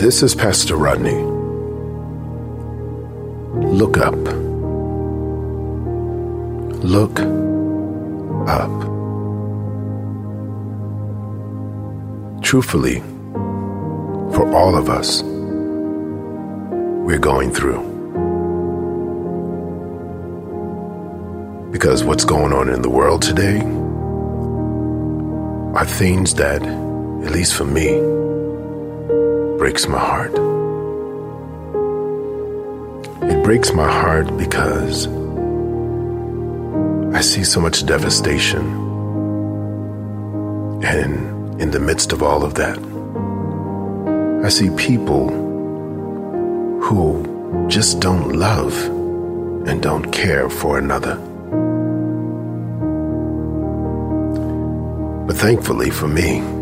This is Pastor Rodney. Look up. Look up. Truthfully, for all of us, we're going through. Because what's going on in the world today are things that, at least for me, breaks my heart. It breaks my heart because I see so much devastation. And in the midst of all of that, I see people who just don't love and don't care for another. But thankfully for me,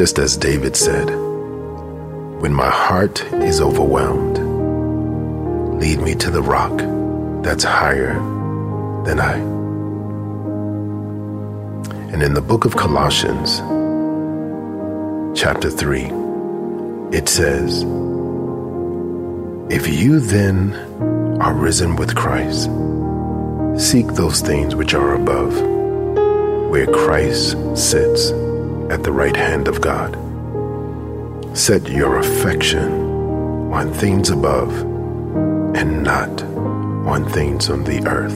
just as David said, when my heart is overwhelmed, lead me to the rock that's higher than I. And in the book of Colossians, chapter 3, it says, If you then are risen with Christ, seek those things which are above, where Christ sits at the right hand of God. Set your affection on things above and not on things on the earth.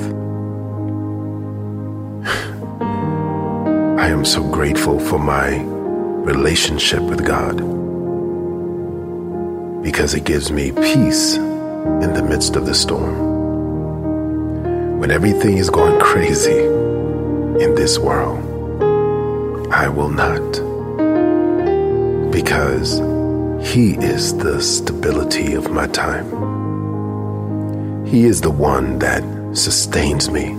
I am so grateful for my relationship with God because it gives me peace in the midst of the storm. When everything is going crazy in this world, I will not. Because He is the stability of my time. He is the one that sustains me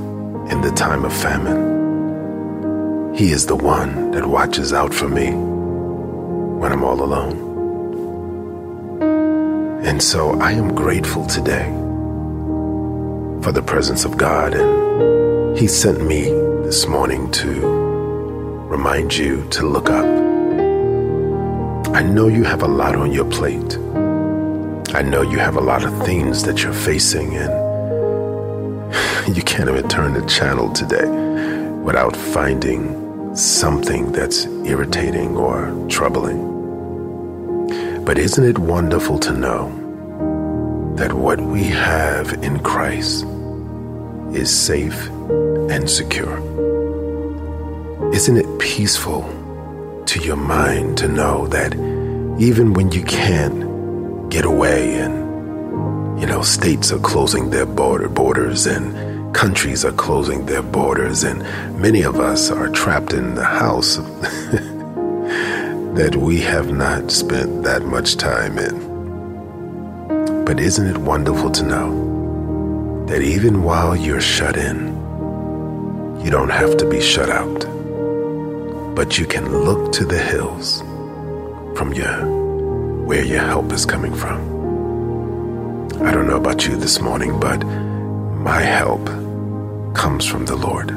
in the time of famine. He is the one that watches out for me when I'm all alone. And so I am grateful today for the presence of God. And He sent me this morning to remind you to look up. I know you have a lot on your plate. I know you have a lot of things that you're facing, and you can't even turn the channel today without finding something that's irritating or troubling. But isn't it wonderful to know that what we have in Christ is safe and secure? Isn't it peaceful to your mind to know that even when you can't get away and, you know, states are closing their border borders and countries are closing their borders and many of us are trapped in the house that we have not spent that much time in. But isn't it wonderful to know that even while you're shut in, you don't have to be shut out but you can look to the hills from your where your help is coming from. I don't know about you this morning, but my help comes from the Lord.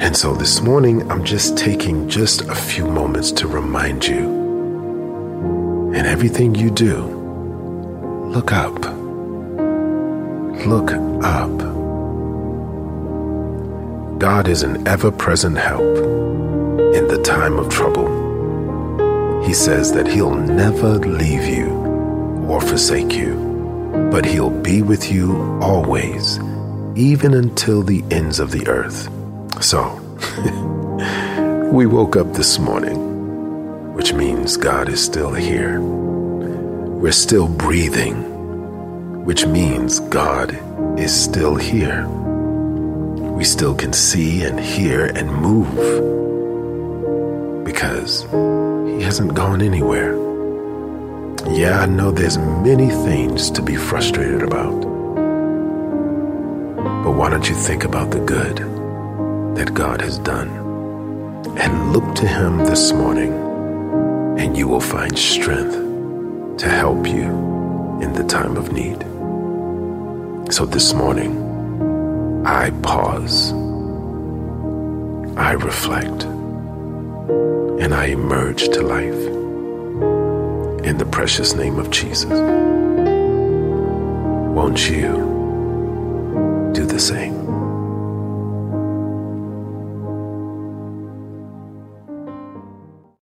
And so this morning, I'm just taking just a few moments to remind you in everything you do, look up. Look up. God is an ever present help in the time of trouble. He says that He'll never leave you or forsake you, but He'll be with you always, even until the ends of the earth. So, we woke up this morning, which means God is still here. We're still breathing, which means God is still here we still can see and hear and move because he hasn't gone anywhere. Yeah, I know there's many things to be frustrated about. But why don't you think about the good that God has done and look to him this morning and you will find strength to help you in the time of need. So this morning, I pause. I reflect. and I emerge to life. In the precious name of Jesus. Won't you do the same?